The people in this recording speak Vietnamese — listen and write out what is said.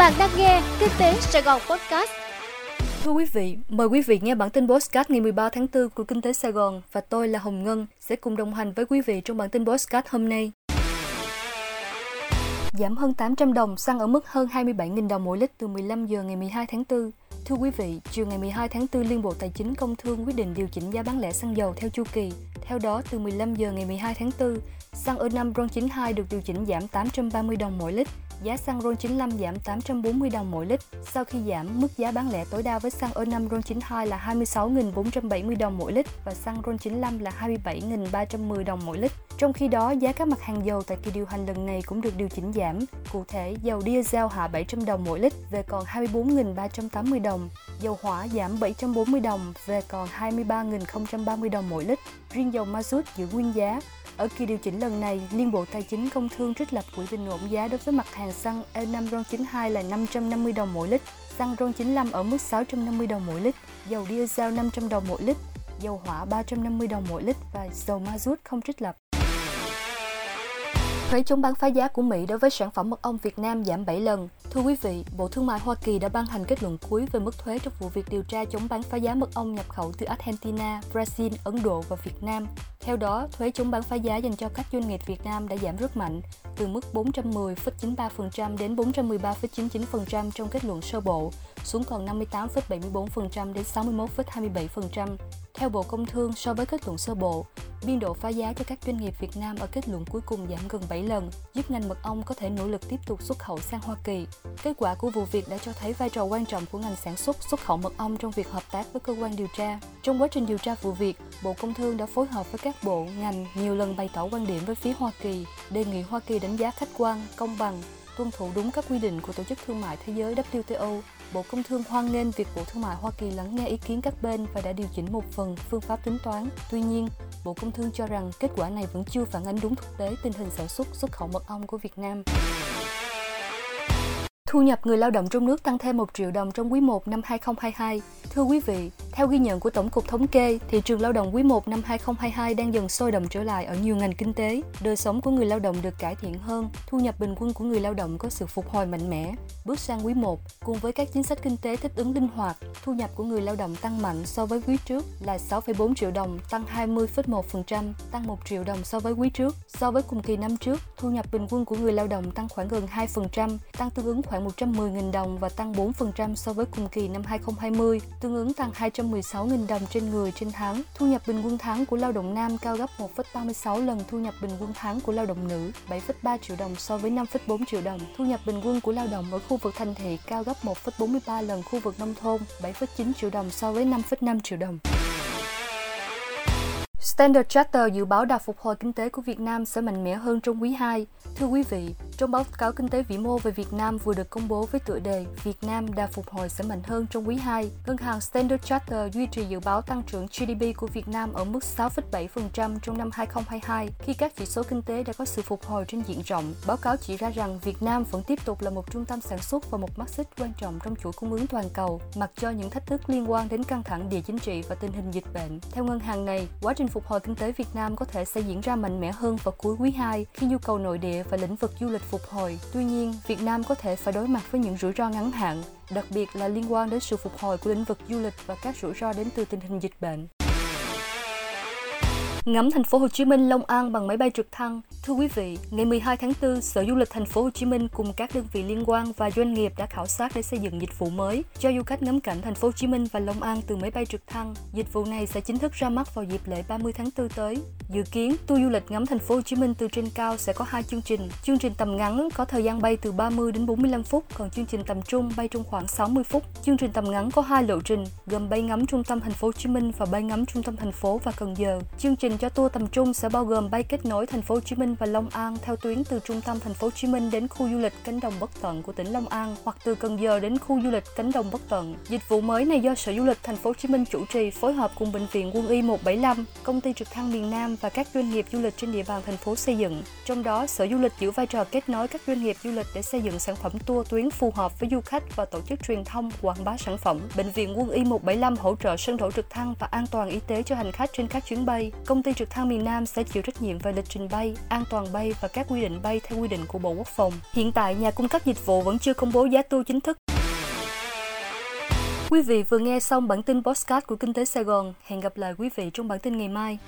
Bạn đang nghe Kinh tế Sài Gòn Podcast. Thưa quý vị, mời quý vị nghe bản tin podcast ngày 13 tháng 4 của Kinh tế Sài Gòn và tôi là Hồng Ngân sẽ cùng đồng hành với quý vị trong bản tin podcast hôm nay. Giảm hơn 800 đồng, xăng ở mức hơn 27.000 đồng mỗi lít từ 15 giờ ngày 12 tháng 4. Thưa quý vị, chiều ngày 12 tháng 4, Liên Bộ Tài chính Công Thương quyết định điều chỉnh giá bán lẻ xăng dầu theo chu kỳ. Theo đó, từ 15 giờ ngày 12 tháng 4, xăng ở 5 RON92 được điều chỉnh giảm 830 đồng mỗi lít, giá xăng RON95 giảm 840 đồng mỗi lít. Sau khi giảm, mức giá bán lẻ tối đa với xăng E5 RON92 là 26.470 đồng mỗi lít và xăng RON95 là 27.310 đồng mỗi lít. Trong khi đó, giá các mặt hàng dầu tại kỳ điều hành lần này cũng được điều chỉnh giảm. Cụ thể, dầu diesel hạ 700 đồng mỗi lít về còn 24.380 đồng, dầu hỏa giảm 740 đồng về còn 23.030 đồng mỗi lít. Riêng dầu ma giữ nguyên giá. Ở kỳ điều chỉnh lần này, Liên Bộ Tài chính Công Thương trích lập quỹ bình ổn giá đối với mặt hàng xăng E5 RON92 là 550 đồng mỗi lít, xăng RON95 ở mức 650 đồng mỗi lít, dầu diesel 500 đồng mỗi lít, dầu hỏa 350 đồng mỗi lít và dầu ma không trích lập. Thuế chống bán phá giá của Mỹ đối với sản phẩm mật ong Việt Nam giảm 7 lần. Thưa quý vị, Bộ Thương mại Hoa Kỳ đã ban hành kết luận cuối về mức thuế trong vụ việc điều tra chống bán phá giá mật ong nhập khẩu từ Argentina, Brazil, Ấn Độ và Việt Nam. Theo đó, thuế chống bán phá giá dành cho các doanh nghiệp Việt Nam đã giảm rất mạnh, từ mức 410,93% đến 413,99% trong kết luận sơ bộ, xuống còn 58,74% đến 61,27%. Theo Bộ Công Thương, so với kết luận sơ bộ, biên độ phá giá cho các doanh nghiệp Việt Nam ở kết luận cuối cùng giảm gần 7 lần, giúp ngành mật ong có thể nỗ lực tiếp tục xuất khẩu sang Hoa Kỳ. Kết quả của vụ việc đã cho thấy vai trò quan trọng của ngành sản xuất xuất khẩu mật ong trong việc hợp tác với cơ quan điều tra. Trong quá trình điều tra vụ việc, Bộ Công Thương đã phối hợp với các bộ, ngành nhiều lần bày tỏ quan điểm với phía Hoa Kỳ, đề nghị Hoa Kỳ đánh giá khách quan, công bằng, tuân thủ đúng các quy định của Tổ chức Thương mại Thế giới WTO. Bộ Công Thương hoan nghênh việc Bộ Thương mại Hoa Kỳ lắng nghe ý kiến các bên và đã điều chỉnh một phần phương pháp tính toán. Tuy nhiên, Bộ Công Thương cho rằng kết quả này vẫn chưa phản ánh đúng thực tế tình hình sản xuất xuất khẩu mật ong của Việt Nam. Thu nhập người lao động trong nước tăng thêm 1 triệu đồng trong quý 1 năm 2022. Thưa quý vị, theo ghi nhận của Tổng cục Thống kê, thị trường lao động quý 1 năm 2022 đang dần sôi động trở lại ở nhiều ngành kinh tế. Đời sống của người lao động được cải thiện hơn, thu nhập bình quân của người lao động có sự phục hồi mạnh mẽ. Bước sang quý 1, cùng với các chính sách kinh tế thích ứng linh hoạt, thu nhập của người lao động tăng mạnh so với quý trước là 6,4 triệu đồng, tăng 20,1%, tăng 1 triệu đồng so với quý trước. So với cùng kỳ năm trước, thu nhập bình quân của người lao động tăng khoảng gần 2%, tăng tương ứng khoảng 110.000 đồng và tăng 4% so với cùng kỳ năm 2020, tương ứng tăng 216.000 đồng trên người trên tháng. Thu nhập bình quân tháng của lao động nam cao gấp 1,36 lần thu nhập bình quân tháng của lao động nữ, 7,3 triệu đồng so với 5,4 triệu đồng. Thu nhập bình quân của lao động ở khu vực thành thị cao gấp 1,43 lần khu vực nông thôn, 7,9 triệu đồng so với 5,5 triệu đồng. Standard Charter dự báo đà phục hồi kinh tế của Việt Nam sẽ mạnh mẽ hơn trong quý 2. Thưa quý vị, trong báo cáo kinh tế vĩ mô về Việt Nam vừa được công bố với tựa đề Việt Nam đà phục hồi sẽ mạnh hơn trong quý 2, ngân hàng Standard Charter duy trì dự báo tăng trưởng GDP của Việt Nam ở mức 6,7% trong năm 2022 khi các chỉ số kinh tế đã có sự phục hồi trên diện rộng. Báo cáo chỉ ra rằng Việt Nam vẫn tiếp tục là một trung tâm sản xuất và một mắt xích quan trọng trong chuỗi cung ứng toàn cầu, mặc cho những thách thức liên quan đến căng thẳng địa chính trị và tình hình dịch bệnh. Theo ngân hàng này, quá trình phục hồi kinh tế Việt Nam có thể sẽ diễn ra mạnh mẽ hơn vào cuối quý 2 khi nhu cầu nội địa và lĩnh vực du lịch phục hồi. Tuy nhiên, Việt Nam có thể phải đối mặt với những rủi ro ngắn hạn, đặc biệt là liên quan đến sự phục hồi của lĩnh vực du lịch và các rủi ro đến từ tình hình dịch bệnh. Ngắm thành phố Hồ Chí Minh Long An bằng máy bay trực thăng. Thưa quý vị, ngày 12 tháng 4, Sở Du lịch thành phố Hồ Chí Minh cùng các đơn vị liên quan và doanh nghiệp đã khảo sát để xây dựng dịch vụ mới cho du khách ngắm cảnh thành phố Hồ Chí Minh và Long An từ máy bay trực thăng. Dịch vụ này sẽ chính thức ra mắt vào dịp lễ 30 tháng 4 tới. Dự kiến, tour du lịch ngắm thành phố Hồ Chí Minh từ trên cao sẽ có hai chương trình. Chương trình tầm ngắn có thời gian bay từ 30 đến 45 phút, còn chương trình tầm trung bay trong khoảng 60 phút. Chương trình tầm ngắn có hai lộ trình, gồm bay ngắm trung tâm thành phố Hồ Chí Minh và bay ngắm trung tâm thành phố và Cần Giờ. Chương trình cho tour tầm trung sẽ bao gồm bay kết nối thành phố Hồ Chí Minh và Long An theo tuyến từ trung tâm thành phố Hồ Chí Minh đến khu du lịch cánh đồng Bất Tận của tỉnh Long An hoặc từ Cần Giờ đến khu du lịch cánh đồng Bất Tận. Dịch vụ mới này do Sở Du lịch thành phố Hồ Chí Minh chủ trì phối hợp cùng bệnh viện Quân y 175, công ty trực thăng miền Nam và các doanh nghiệp du lịch trên địa bàn thành phố xây dựng. Trong đó, Sở Du lịch giữ vai trò kết nối các doanh nghiệp du lịch để xây dựng sản phẩm tour tuyến phù hợp với du khách và tổ chức truyền thông quảng bá sản phẩm. Bệnh viện Quân y 175 hỗ trợ sân đổ trực thăng và an toàn y tế cho hành khách trên các chuyến bay. Công công ty trực thăng miền Nam sẽ chịu trách nhiệm về lịch trình bay, an toàn bay và các quy định bay theo quy định của Bộ Quốc phòng. Hiện tại, nhà cung cấp dịch vụ vẫn chưa công bố giá tour chính thức. Quý vị vừa nghe xong bản tin postcard của Kinh tế Sài Gòn. Hẹn gặp lại quý vị trong bản tin ngày mai.